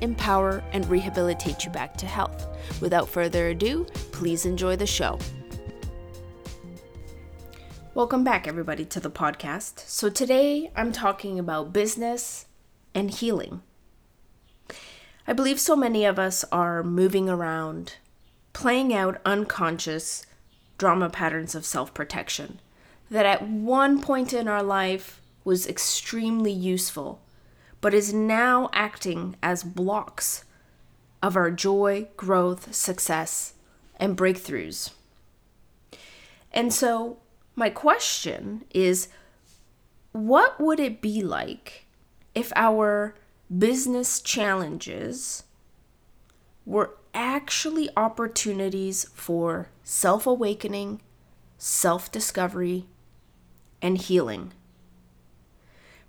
empower, and rehabilitate you back to health. Without further ado, please enjoy the show. Welcome back, everybody, to the podcast. So, today I'm talking about business and healing. I believe so many of us are moving around, playing out unconscious drama patterns of self protection that at one point in our life was extremely useful, but is now acting as blocks of our joy, growth, success, and breakthroughs. And so, my question is what would it be like if our business challenges were actually opportunities for self awakening, self discovery, and healing.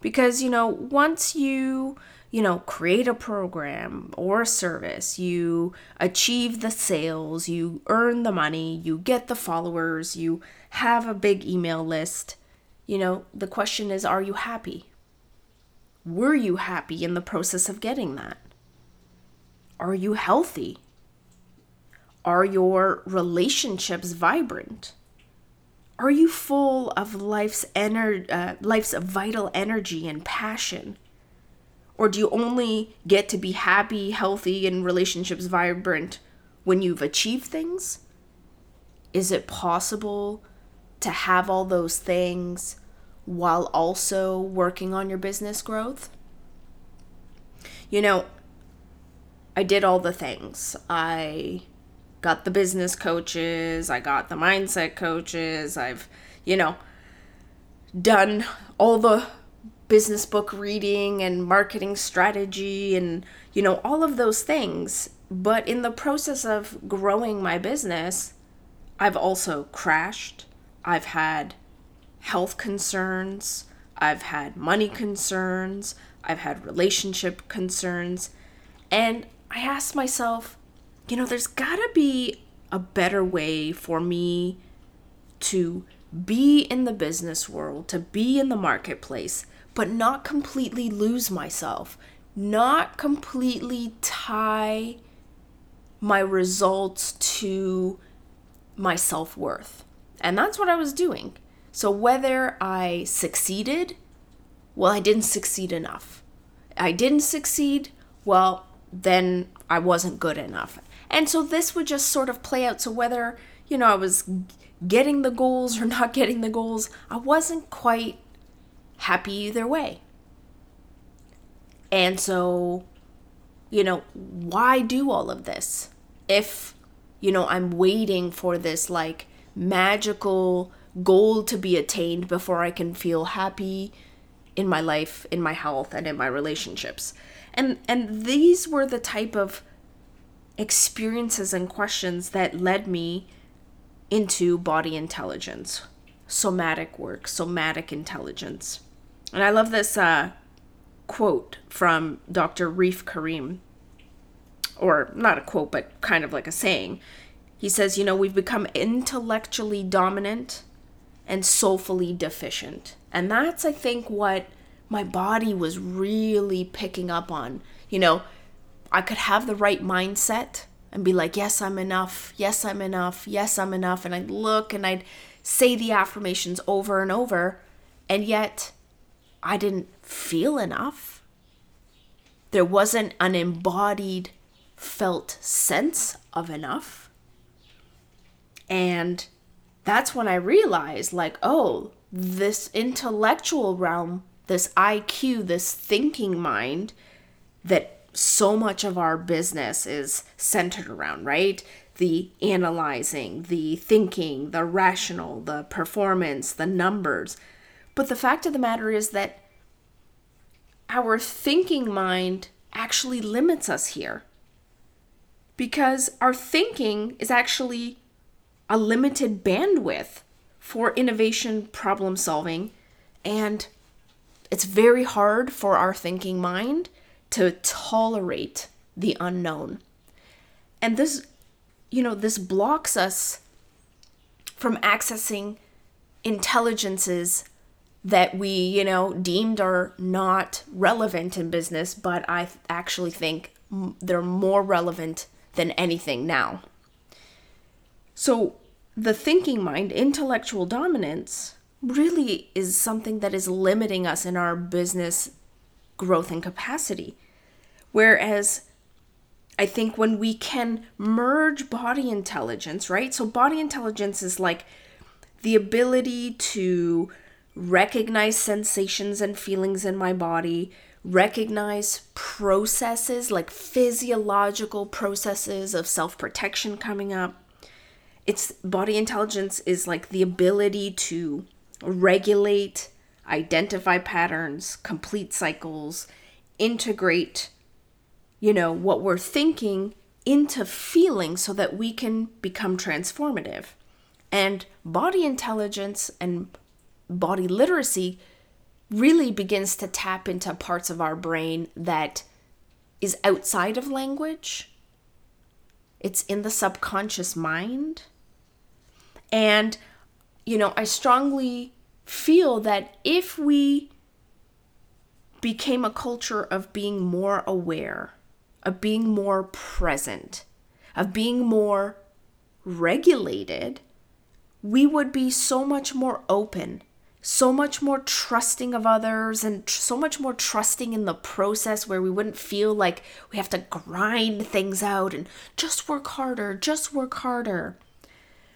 Because, you know, once you, you know, create a program or a service, you achieve the sales, you earn the money, you get the followers, you have a big email list, you know, the question is are you happy? Were you happy in the process of getting that? Are you healthy? Are your relationships vibrant? Are you full of life's ener- uh, life's vital energy and passion? Or do you only get to be happy, healthy, and relationships vibrant when you've achieved things? Is it possible to have all those things while also working on your business growth? You know, I did all the things. I got the business coaches, I got the mindset coaches, I've, you know, done all the business book reading and marketing strategy and, you know, all of those things. But in the process of growing my business, I've also crashed. I've had health concerns. I've had money concerns. I've had relationship concerns. And I asked myself, you know, there's got to be a better way for me to be in the business world, to be in the marketplace, but not completely lose myself, not completely tie my results to my self worth. And that's what I was doing. So whether I succeeded, well, I didn't succeed enough. I didn't succeed, well, then I wasn't good enough. And so this would just sort of play out. So whether, you know, I was getting the goals or not getting the goals, I wasn't quite happy either way. And so, you know, why do all of this? If, you know, I'm waiting for this like magical goal to be attained before I can feel happy in my life, in my health, and in my relationships. And and these were the type of experiences and questions that led me into body intelligence, somatic work, somatic intelligence. And I love this uh, quote from Dr. Reef Karim, or not a quote, but kind of like a saying. He says, You know, we've become intellectually dominant and soulfully deficient. And that's, I think, what my body was really picking up on. You know, I could have the right mindset and be like, yes, I'm enough. Yes, I'm enough. Yes, I'm enough. And I'd look and I'd say the affirmations over and over. And yet, I didn't feel enough. There wasn't an embodied, felt sense of enough. And that's when I realized, like, oh, this intellectual realm, this IQ, this thinking mind that so much of our business is centered around, right? The analyzing, the thinking, the rational, the performance, the numbers. But the fact of the matter is that our thinking mind actually limits us here. Because our thinking is actually a limited bandwidth for innovation problem solving and it's very hard for our thinking mind to tolerate the unknown. And this, you know, this blocks us from accessing intelligences that we, you know, deemed are not relevant in business, but I actually think they're more relevant than anything now. So, the thinking mind, intellectual dominance, really is something that is limiting us in our business growth and capacity. Whereas I think when we can merge body intelligence, right? So, body intelligence is like the ability to recognize sensations and feelings in my body, recognize processes like physiological processes of self protection coming up. It's body intelligence is like the ability to regulate, identify patterns, complete cycles, integrate, you know, what we're thinking into feeling so that we can become transformative. And body intelligence and body literacy really begins to tap into parts of our brain that is outside of language. It's in the subconscious mind. And you know, I strongly feel that if we became a culture of being more aware, of being more present, of being more regulated, we would be so much more open, so much more trusting of others, and tr- so much more trusting in the process where we wouldn't feel like we have to grind things out and just work harder, just work harder.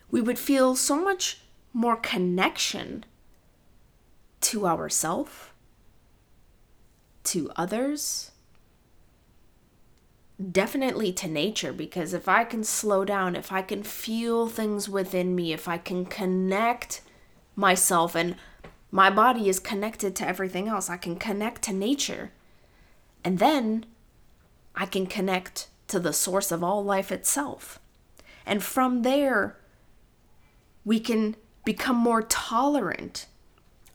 We would feel so much more connection to ourself, to others, definitely to nature because if I can slow down, if I can feel things within me, if I can connect myself and my body is connected to everything else, I can connect to nature. And then I can connect to the source of all life itself. And from there, we can become more tolerant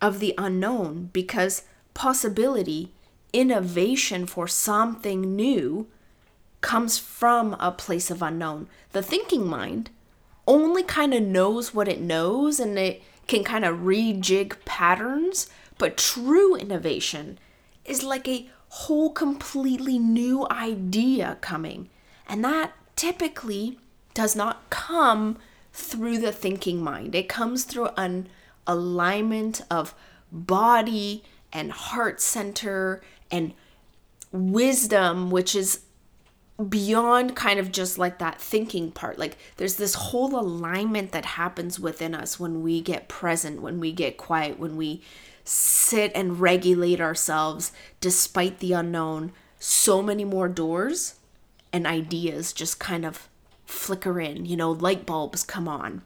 of the unknown because possibility, innovation for something new comes from a place of unknown. The thinking mind only kind of knows what it knows and it can kind of rejig patterns, but true innovation is like a whole completely new idea coming. And that typically does not come through the thinking mind. It comes through an alignment of body and heart center and wisdom, which is beyond kind of just like that thinking part. Like there's this whole alignment that happens within us when we get present, when we get quiet, when we sit and regulate ourselves despite the unknown. So many more doors and ideas just kind of flicker in, you know, light bulbs come on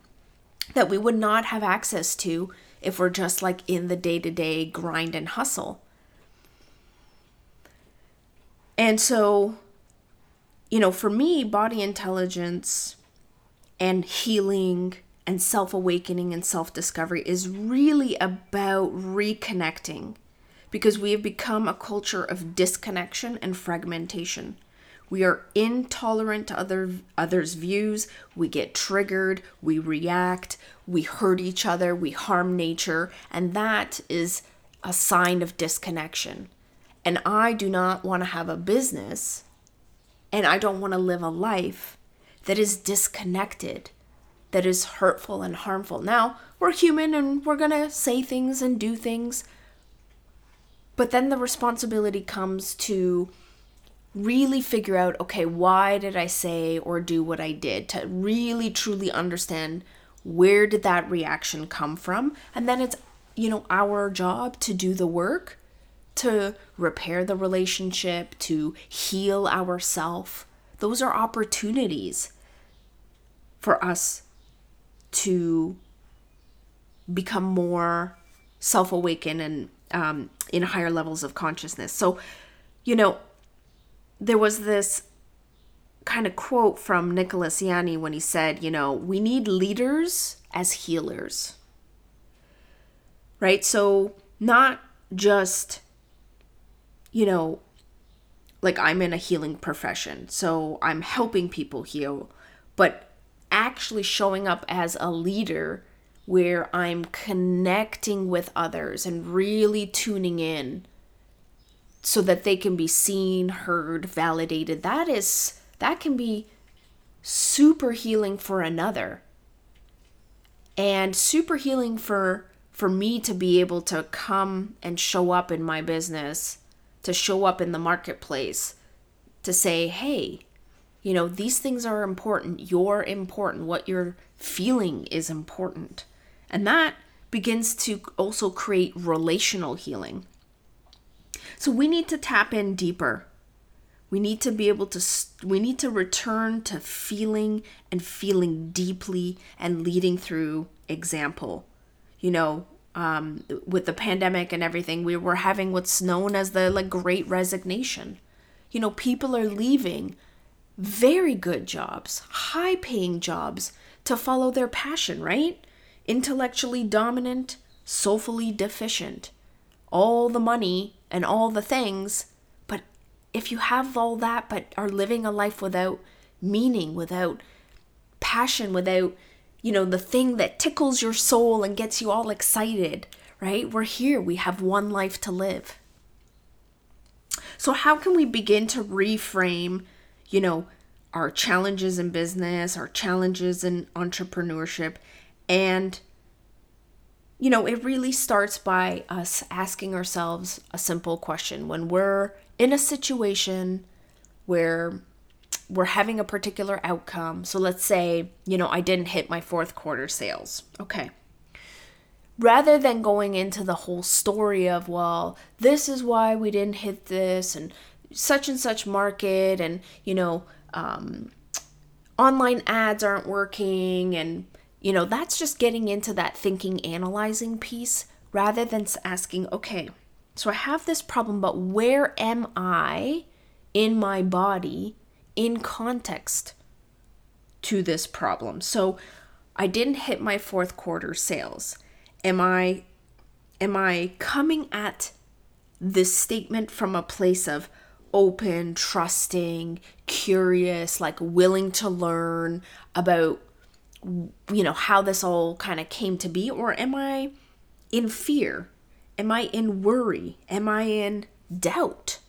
that we would not have access to if we're just like in the day to day grind and hustle. And so, you know, for me, body intelligence and healing and self awakening and self discovery is really about reconnecting because we have become a culture of disconnection and fragmentation. We are intolerant to other others' views. We get triggered, we react, we hurt each other, we harm nature, and that is a sign of disconnection. And I do not want to have a business and I don't want to live a life that is disconnected, that is hurtful and harmful. Now, we're human and we're going to say things and do things. But then the responsibility comes to really figure out okay, why did I say or do what I did to really truly understand where did that reaction come from? And then it's, you know, our job to do the work to repair the relationship, to heal ourself. Those are opportunities for us to become more self awakened and um, in higher levels of consciousness. So, you know, there was this kind of quote from Nicholas Janni when he said, you know, we need leaders as healers. Right? So, not just, you know, like I'm in a healing profession, so I'm helping people heal, but actually showing up as a leader where I'm connecting with others and really tuning in so that they can be seen, heard, validated. That is that can be super healing for another. And super healing for for me to be able to come and show up in my business, to show up in the marketplace, to say, "Hey, you know, these things are important. You're important. What you're feeling is important." And that begins to also create relational healing. So we need to tap in deeper we need to be able to, we need to return to feeling and feeling deeply and leading through example. You know, um, with the pandemic and everything, we were having what's known as the like great resignation. You know, people are leaving very good jobs, high paying jobs to follow their passion, right? Intellectually dominant, soulfully deficient. All the money and all the things but if you have all that but are living a life without meaning, without passion, without, you know, the thing that tickles your soul and gets you all excited, right? We're here. We have one life to live. So, how can we begin to reframe, you know, our challenges in business, our challenges in entrepreneurship, and you know, it really starts by us asking ourselves a simple question when we're in a situation where we're having a particular outcome. So let's say, you know, I didn't hit my fourth quarter sales. Okay. Rather than going into the whole story of, well, this is why we didn't hit this and such and such market and, you know, um, online ads aren't working and, you know, that's just getting into that thinking, analyzing piece rather than asking, okay, so I have this problem, but where am I in my body in context to this problem? So I didn't hit my fourth quarter sales. Am I am I coming at this statement from a place of open, trusting, curious, like willing to learn about you know how this all kind of came to be or am I in fear Am I in worry? Am I in doubt?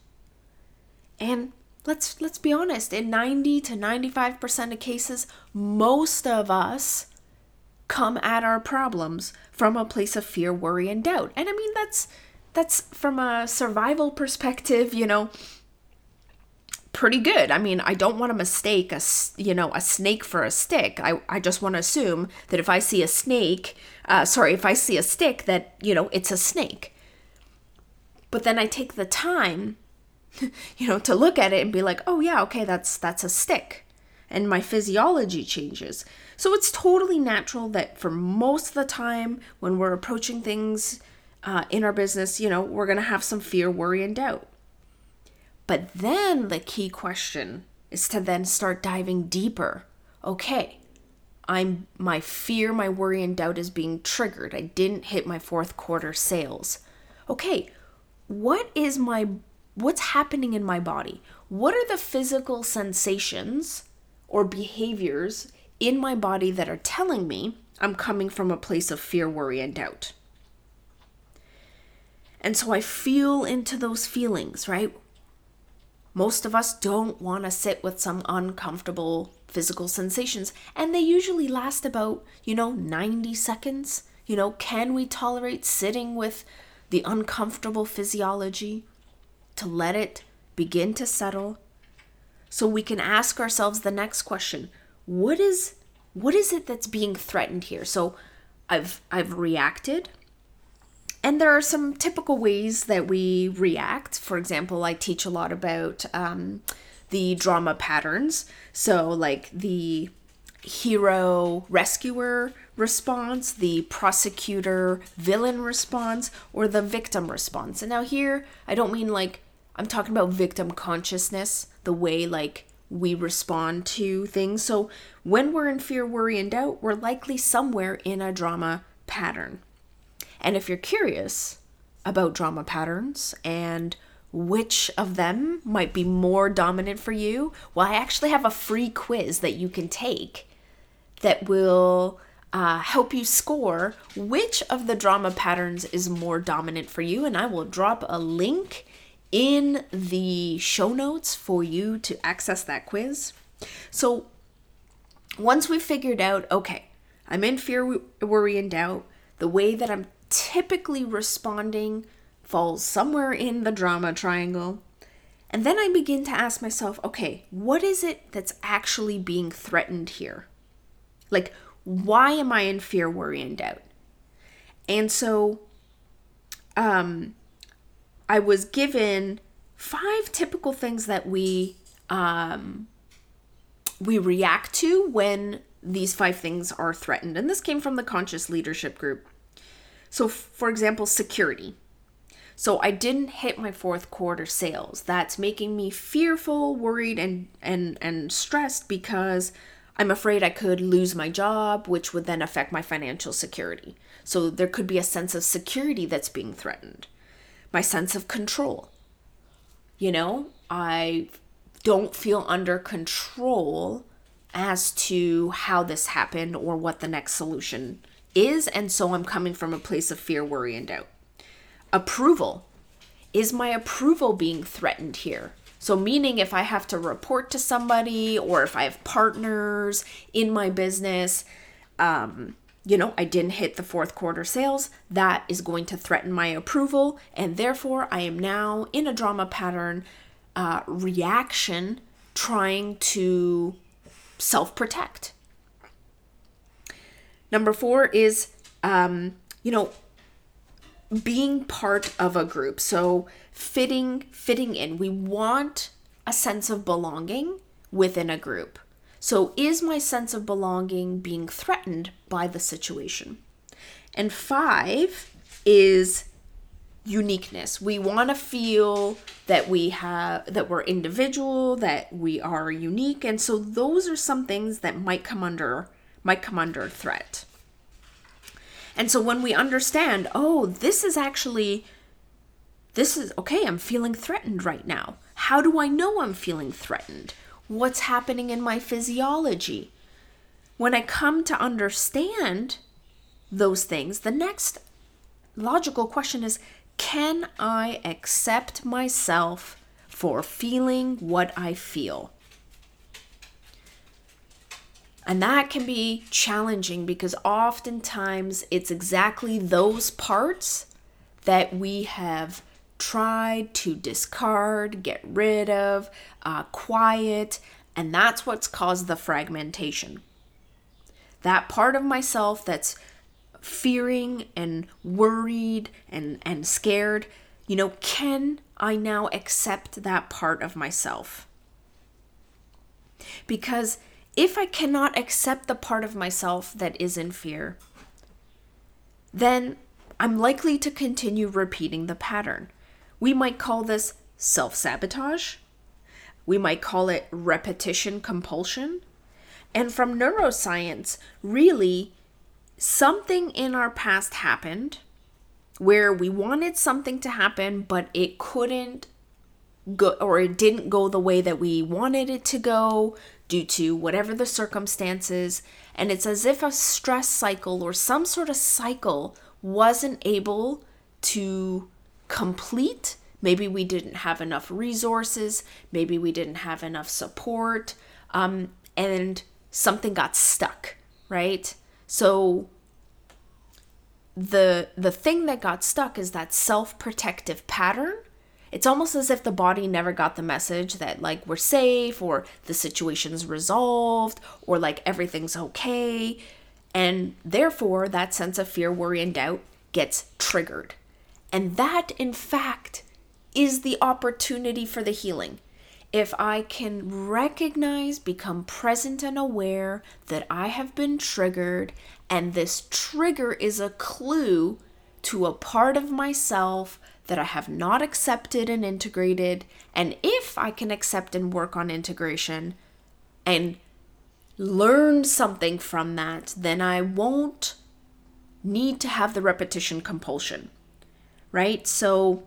And let's let's be honest, in 90 to 95% of cases, most of us come at our problems from a place of fear, worry and doubt. And I mean that's that's from a survival perspective, you know, pretty good. I mean, I don't want to mistake a you know a snake for a stick. I I just want to assume that if I see a snake, uh, sorry, if I see a stick, that you know it's a snake. But then I take the time, you know, to look at it and be like, oh yeah, okay, that's that's a stick, and my physiology changes. So it's totally natural that for most of the time when we're approaching things uh, in our business, you know, we're gonna have some fear, worry, and doubt. But then the key question is to then start diving deeper. Okay, I'm my fear, my worry and doubt is being triggered. I didn't hit my fourth quarter sales. Okay, what is my what's happening in my body? What are the physical sensations or behaviors in my body that are telling me I'm coming from a place of fear, worry and doubt? And so I feel into those feelings, right? Most of us don't want to sit with some uncomfortable physical sensations, and they usually last about, you know, 90 seconds. You know, can we tolerate sitting with the uncomfortable physiology to let it begin to settle so we can ask ourselves the next question what is what is it that's being threatened here so i've i've reacted and there are some typical ways that we react. For example, I teach a lot about um, the drama patterns. So, like the hero rescuer response, the prosecutor villain response, or the victim response. And now, here, I don't mean like I'm talking about victim consciousness, the way like we respond to things. So when we're in fear, worry, and doubt, we're likely somewhere in a drama pattern. And if you're curious about drama patterns and which of them might be more dominant for you, well, I actually have a free quiz that you can take that will uh, help you score which of the drama patterns is more dominant for you. And I will drop a link in the show notes for you to access that quiz. So once we've figured out, okay, I'm in fear, worry, and doubt, the way that I'm typically responding falls somewhere in the drama triangle. And then I begin to ask myself, okay, what is it that's actually being threatened here? Like, why am I in fear, worry, and doubt? And so, um, I was given five typical things that we um, we react to when these five things are threatened. And this came from the Conscious Leadership Group. So, for example, security. So I didn't hit my fourth quarter sales. That's making me fearful, worried, and and and stressed because I'm afraid I could lose my job, which would then affect my financial security. So there could be a sense of security that's being threatened my sense of control. You know, I don't feel under control as to how this happened or what the next solution is. And so I'm coming from a place of fear, worry, and doubt. Approval. Is my approval being threatened here? So, meaning if I have to report to somebody or if I have partners in my business, um, you know, I didn't hit the fourth quarter sales, that is going to threaten my approval. And therefore, I am now in a drama pattern uh, reaction trying to self protect. Number four is, um, you know, being part of a group. So fitting, fitting in. We want a sense of belonging within a group. So, is my sense of belonging being threatened by the situation? And five is uniqueness. We want to feel that we have that we're individual, that we are unique, and so those are some things that might come under might come under threat. And so when we understand, oh, this is actually this is okay, I'm feeling threatened right now. How do I know I'm feeling threatened? what's happening in my physiology. When I come to understand those things, the next logical question is can I accept myself for feeling what I feel? And that can be challenging because oftentimes it's exactly those parts that we have tried to discard, get rid of, uh, quiet, and that's what's caused the fragmentation. That part of myself that's fearing and worried and, and scared, you know, can I now accept that part of myself? Because if I cannot accept the part of myself that is in fear, then I'm likely to continue repeating the pattern. We might call this self sabotage. We might call it repetition compulsion. And from neuroscience, really, something in our past happened where we wanted something to happen, but it couldn't go or it didn't go the way that we wanted it to go due to whatever the circumstances. And it's as if a stress cycle or some sort of cycle wasn't able to complete. Maybe we didn't have enough resources. Maybe we didn't have enough support. Um, and something got stuck, right? So the the thing that got stuck is that self-protective pattern. It's almost as if the body never got the message that like we're safe or the situation's resolved or like everything's okay. And therefore that sense of fear, worry and doubt gets triggered. And that, in fact, is the opportunity for the healing. If I can recognize, become present and aware that I have been triggered, and this trigger is a clue to a part of myself that I have not accepted and integrated. And if I can accept and work on integration and learn something from that, then I won't need to have the repetition compulsion, right? So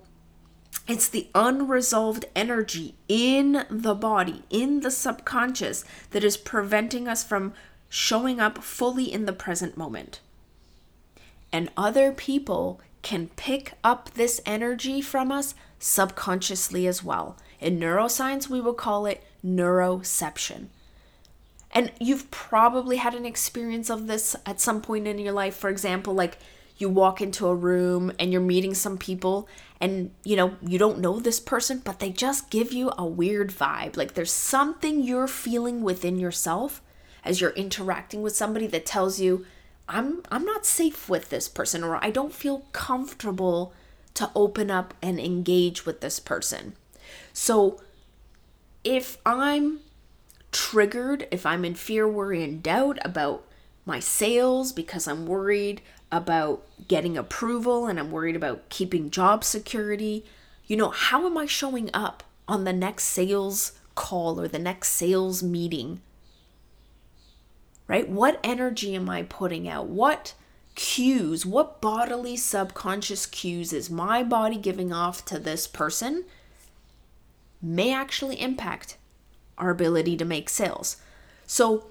it's the unresolved energy in the body, in the subconscious, that is preventing us from showing up fully in the present moment. And other people can pick up this energy from us subconsciously as well. In neuroscience, we would call it neuroception. And you've probably had an experience of this at some point in your life. For example, like you walk into a room and you're meeting some people and you know, you don't know this person, but they just give you a weird vibe. Like there's something you're feeling within yourself as you're interacting with somebody that tells you, I'm I'm not safe with this person or I don't feel comfortable to open up and engage with this person. So if I'm triggered, if I'm in fear, worry, and doubt about my sales because I'm worried about getting approval and I'm worried about keeping job security, you know, how am I showing up on the next sales call or the next sales meeting? Right? What energy am I putting out? What cues, what bodily subconscious cues is my body giving off to this person may actually impact our ability to make sales. So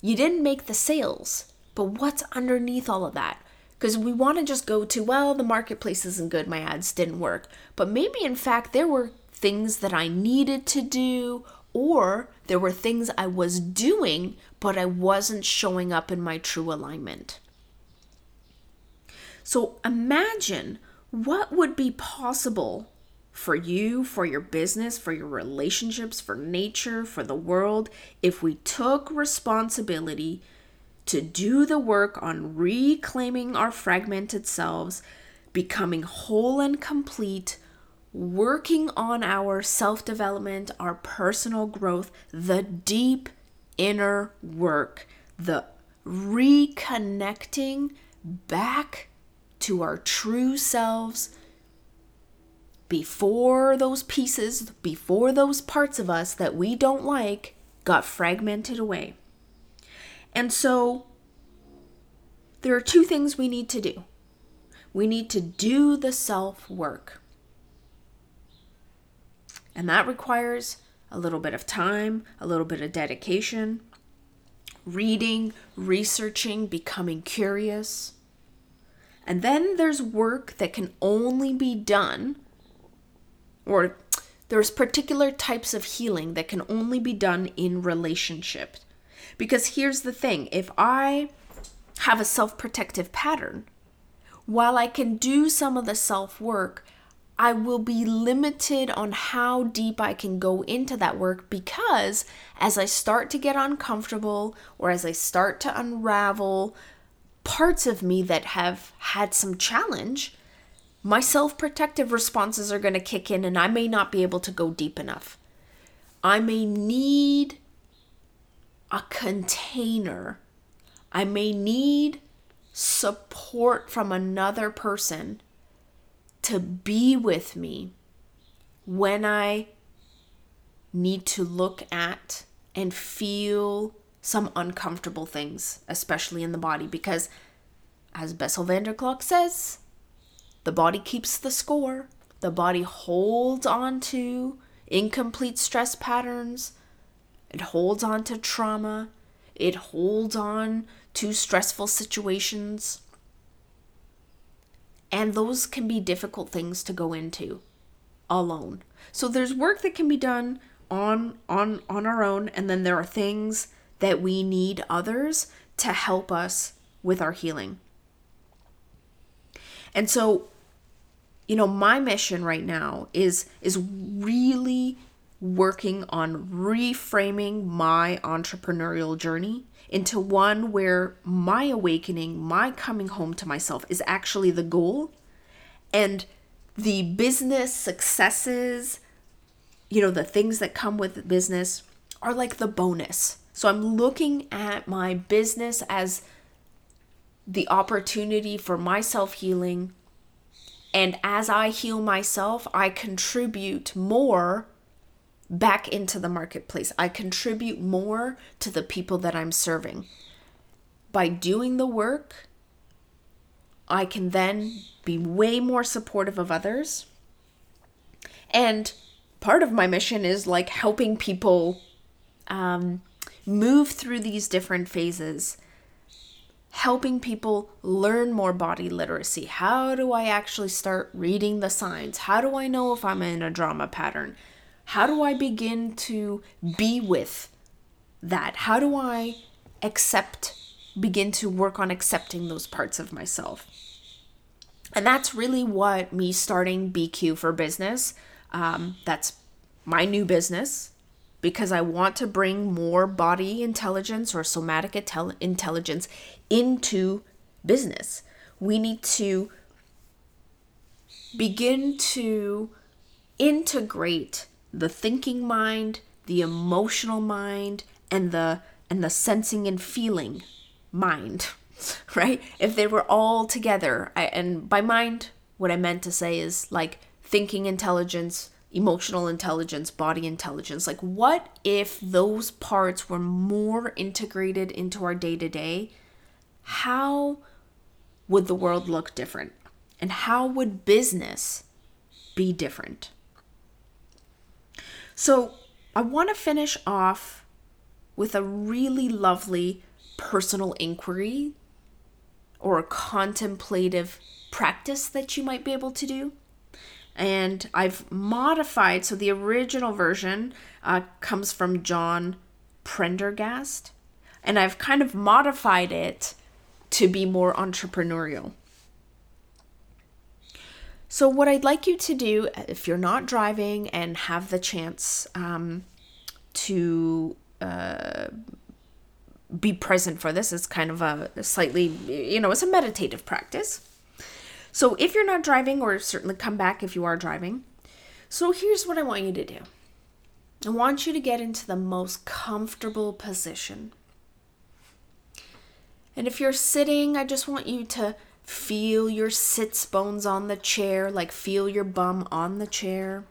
you didn't make the sales, but what's underneath all of that? Because we want to just go to, well, the marketplace isn't good, my ads didn't work. But maybe in fact there were things that I needed to do, or there were things I was doing, but I wasn't showing up in my true alignment. So imagine what would be possible for you, for your business, for your relationships, for nature, for the world, if we took responsibility to do the work on reclaiming our fragmented selves, becoming whole and complete, working on our self development, our personal growth, the deep inner work, the reconnecting back to our true selves before those pieces, before those parts of us that we don't like got fragmented away. And so there are two things we need to do. We need to do the self work. And that requires a little bit of time, a little bit of dedication, reading, researching, becoming curious. And then there's work that can only be done or there's particular types of healing that can only be done in relationship. Because here's the thing if I have a self protective pattern, while I can do some of the self work, I will be limited on how deep I can go into that work because as I start to get uncomfortable or as I start to unravel parts of me that have had some challenge, my self protective responses are going to kick in and I may not be able to go deep enough. I may need a container. I may need support from another person to be with me when I need to look at and feel some uncomfortable things, especially in the body, because as Bessel van der Kolk says, the body keeps the score. The body holds on to incomplete stress patterns. It holds on to trauma. It holds on to stressful situations. And those can be difficult things to go into alone. So there's work that can be done on on on our own and then there are things that we need others to help us with our healing. And so you know my mission right now is is really working on reframing my entrepreneurial journey into one where my awakening my coming home to myself is actually the goal. And the business successes you know the things that come with business are like the bonus. So i'm looking at my business as the opportunity for my self healing And as I heal myself, I contribute more back into the marketplace. I contribute more to the people that I'm serving. By doing the work, I can then be way more supportive of others. And part of my mission is like helping people um, move through these different phases, helping people learn more body literacy. How do I actually start reading the signs? How do I know if I'm in a drama pattern? How do I begin to be with that? How do I accept, begin to work on accepting those parts of myself? And that's really what me starting BQ for business, um, that's my new business because I want to bring more body intelligence or somatic intel- intelligence into business. We need to begin to integrate the thinking mind, the emotional mind, and the and the sensing and feeling mind, right? If they were all together, I, and by mind, what I meant to say is like thinking intelligence, emotional intelligence, body intelligence. Like, what if those parts were more integrated into our day to day? How would the world look different? And how would business be different? So, I want to finish off with a really lovely personal inquiry or a contemplative practice that you might be able to do. And I've modified, so the original version uh, comes from John Prendergast, and I've kind of modified it to be more entrepreneurial. So, what I'd like you to do, if you're not driving and have the chance um, to uh, be present for this, it's kind of a slightly, you know, it's a meditative practice. So, if you're not driving, or certainly come back if you are driving. So, here's what I want you to do I want you to get into the most comfortable position. And if you're sitting, I just want you to Feel your sits bones on the chair, like feel your bum on the chair.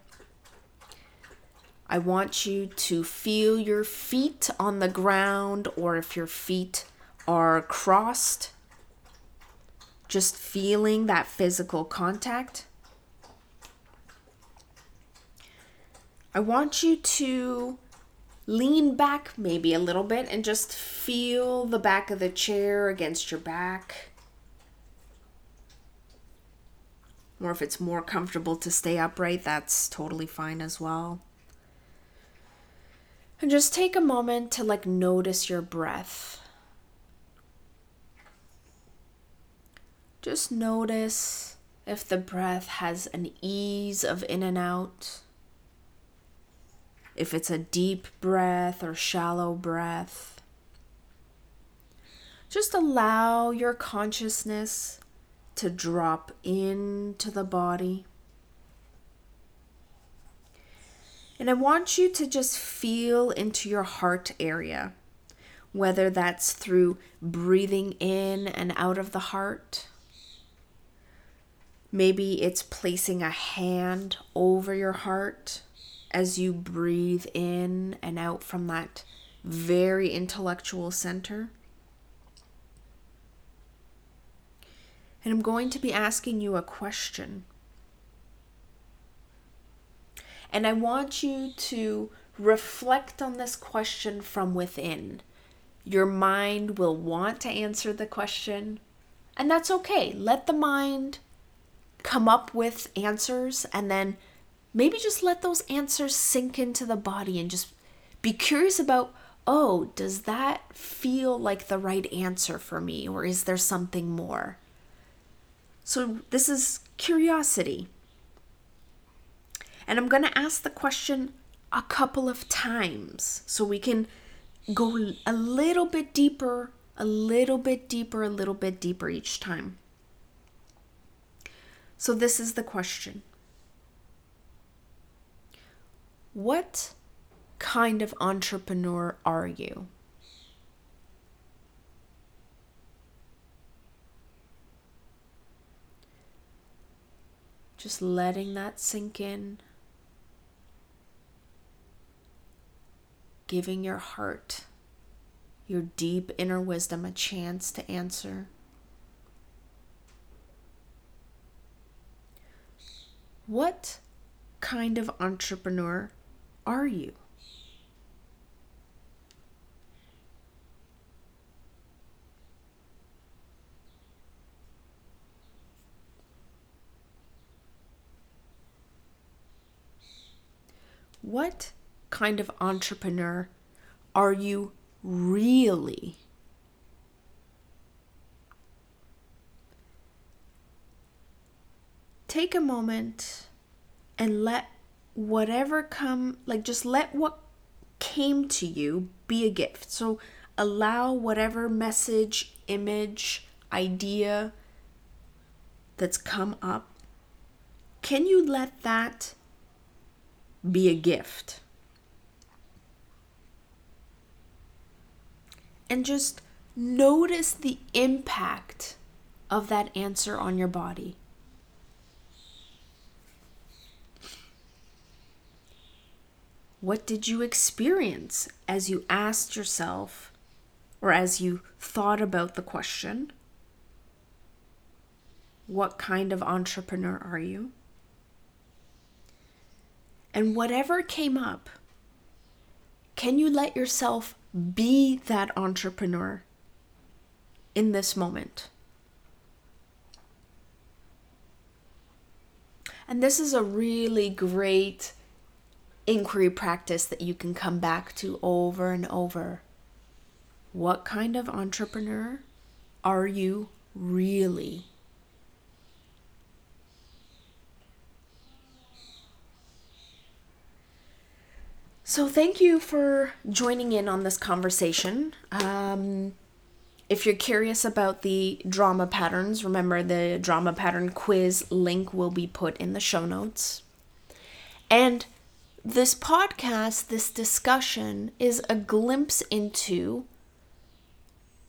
I want you to feel your feet on the ground, or if your feet are crossed, just feeling that physical contact. I want you to lean back maybe a little bit and just feel the back of the chair against your back. Or if it's more comfortable to stay upright, that's totally fine as well. And just take a moment to like notice your breath. Just notice if the breath has an ease of in and out. If it's a deep breath or shallow breath. Just allow your consciousness to drop into the body. And I want you to just feel into your heart area, whether that's through breathing in and out of the heart. Maybe it's placing a hand over your heart as you breathe in and out from that very intellectual center. And I'm going to be asking you a question. And I want you to reflect on this question from within. Your mind will want to answer the question, and that's okay. Let the mind come up with answers and then maybe just let those answers sink into the body and just be curious about oh, does that feel like the right answer for me, or is there something more? So this is curiosity. And I'm going to ask the question a couple of times so we can go a little bit deeper, a little bit deeper, a little bit deeper each time. So this is the question What kind of entrepreneur are you? Just letting that sink in. Giving your heart, your deep inner wisdom, a chance to answer. What kind of entrepreneur are you? What kind of entrepreneur are you really? Take a moment and let whatever come, like just let what came to you be a gift. So allow whatever message, image, idea that's come up. Can you let that be a gift. And just notice the impact of that answer on your body. What did you experience as you asked yourself or as you thought about the question? What kind of entrepreneur are you? And whatever came up, can you let yourself be that entrepreneur in this moment? And this is a really great inquiry practice that you can come back to over and over. What kind of entrepreneur are you really? So, thank you for joining in on this conversation. Um, if you're curious about the drama patterns, remember the drama pattern quiz link will be put in the show notes. And this podcast, this discussion, is a glimpse into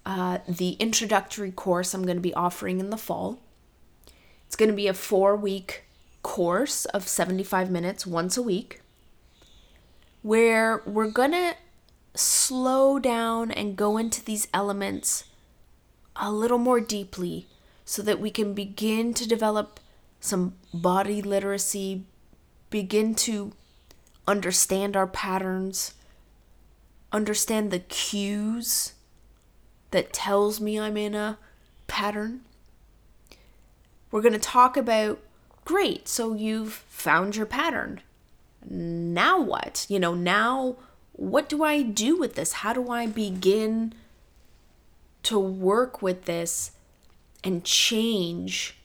uh, the introductory course I'm going to be offering in the fall. It's going to be a four week course of 75 minutes once a week where we're gonna slow down and go into these elements a little more deeply so that we can begin to develop some body literacy, begin to understand our patterns, understand the cues that tells me I'm in a pattern. We're going to talk about great, so you've found your pattern now what? You know, now what do I do with this? How do I begin to work with this and change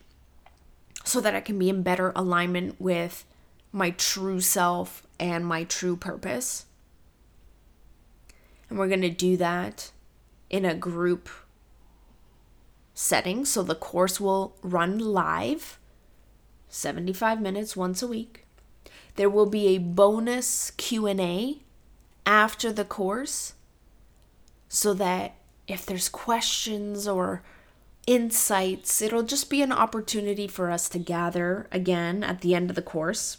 so that I can be in better alignment with my true self and my true purpose? And we're going to do that in a group setting. So the course will run live 75 minutes once a week. There will be a bonus Q&A after the course so that if there's questions or insights, it'll just be an opportunity for us to gather again at the end of the course.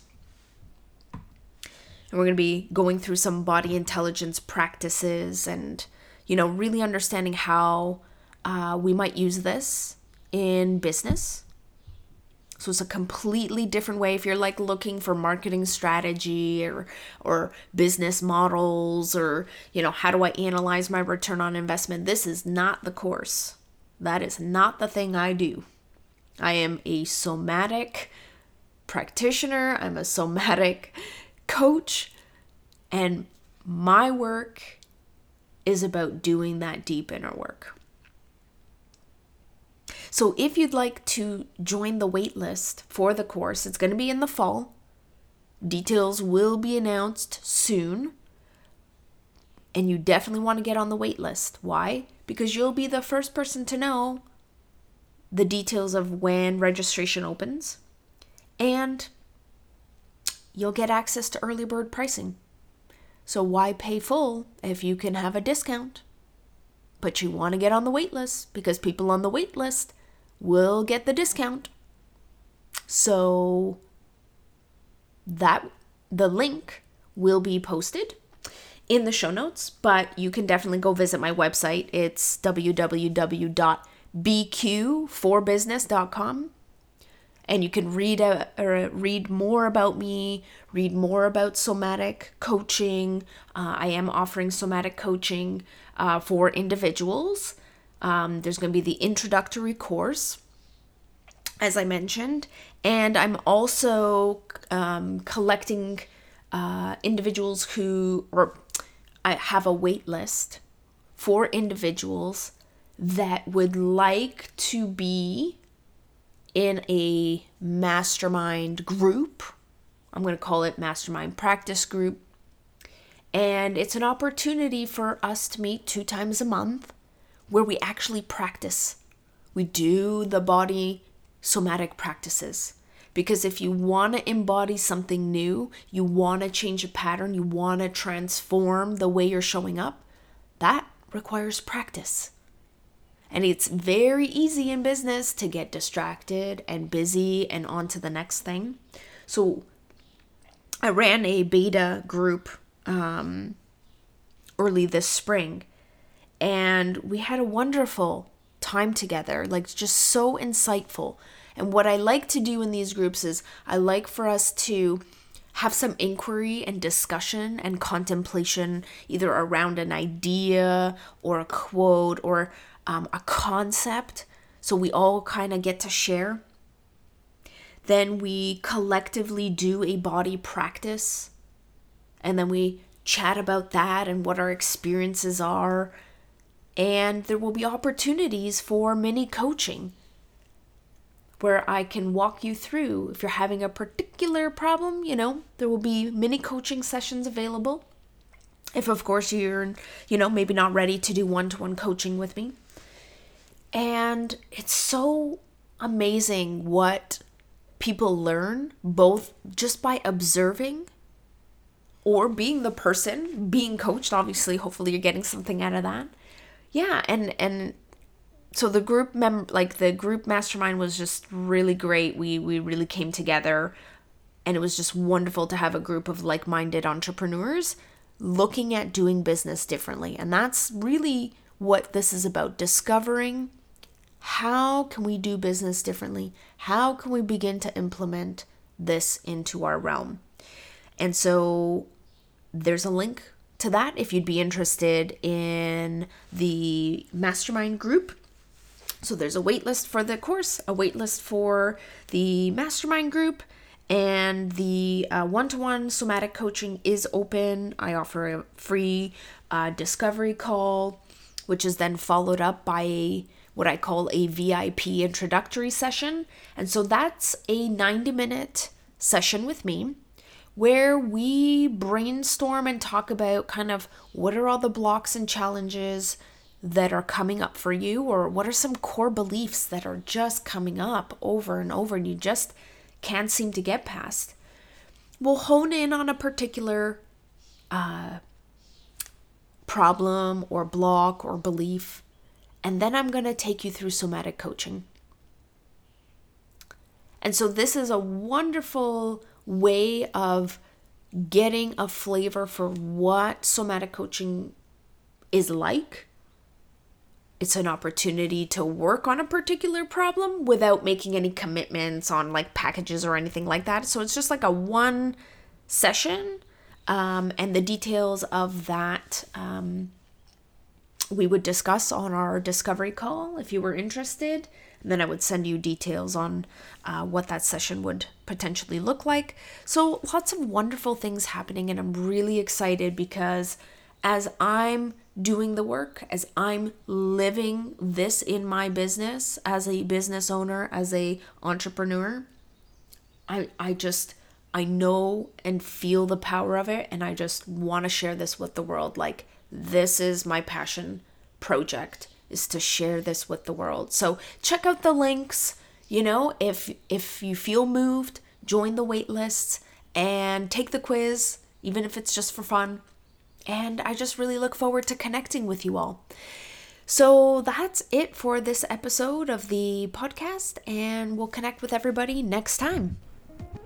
And we're going to be going through some body intelligence practices and, you know, really understanding how uh, we might use this in business so it's a completely different way if you're like looking for marketing strategy or or business models or you know how do I analyze my return on investment? This is not the course. That is not the thing I do. I am a somatic practitioner, I'm a somatic coach and my work is about doing that deep inner work. So if you'd like to join the waitlist for the course, it's going to be in the fall. Details will be announced soon. And you definitely want to get on the waitlist. Why? Because you'll be the first person to know the details of when registration opens. And you'll get access to early bird pricing. So why pay full if you can have a discount? But you want to get on the waitlist because people on the wait list will get the discount. So that the link will be posted in the show notes, but you can definitely go visit my website. It's www.bq4business.com and you can read a, or read more about me, read more about somatic coaching. Uh, I am offering somatic coaching uh, for individuals. Um, there's going to be the introductory course, as I mentioned, and I'm also um, collecting uh, individuals who or I have a wait list for individuals that would like to be in a mastermind group. I'm going to call it mastermind practice group. And it's an opportunity for us to meet two times a month where we actually practice. We do the body somatic practices. Because if you want to embody something new, you want to change a pattern, you want to transform the way you're showing up, that requires practice. And it's very easy in business to get distracted and busy and on to the next thing. So I ran a beta group um, early this spring, and we had a wonderful time together, like just so insightful. And what I like to do in these groups is I like for us to have some inquiry and discussion and contemplation either around an idea or a quote or um, a concept. So we all kind of get to share. Then we collectively do a body practice. And then we chat about that and what our experiences are. And there will be opportunities for mini coaching where I can walk you through. If you're having a particular problem, you know, there will be mini coaching sessions available. If, of course, you're, you know, maybe not ready to do one to one coaching with me. And it's so amazing what people learn, both just by observing or being the person being coached. Obviously, hopefully, you're getting something out of that. Yeah, and and so the group mem like the group mastermind was just really great. We we really came together and it was just wonderful to have a group of like-minded entrepreneurs looking at doing business differently. And that's really what this is about discovering how can we do business differently? How can we begin to implement this into our realm? And so there's a link to that if you'd be interested in the mastermind group so there's a waitlist for the course, a waitlist for the mastermind group, and the one to one somatic coaching is open. I offer a free uh, discovery call, which is then followed up by a, what I call a VIP introductory session. And so that's a 90 minute session with me where we brainstorm and talk about kind of what are all the blocks and challenges that are coming up for you, or what are some core beliefs that are just coming up over and over and you just can't seem to get past. We'll hone in on a particular uh, problem or block or belief, and then I'm going to take you through somatic coaching. And so, this is a wonderful way of getting a flavor for what somatic coaching is like it's an opportunity to work on a particular problem without making any commitments on like packages or anything like that. So it's just like a one session, um, and the details of that um, we would discuss on our discovery call if you were interested. And then I would send you details on uh, what that session would potentially look like. So lots of wonderful things happening, and I'm really excited because as I'm doing the work, as I'm living this in my business as a business owner, as a entrepreneur, I I just I know and feel the power of it and I just want to share this with the world like this is my passion project is to share this with the world. So check out the links, you know, if if you feel moved, join the wait lists and take the quiz even if it's just for fun and I just really look forward to connecting with you all. So that's it for this episode of the podcast, and we'll connect with everybody next time.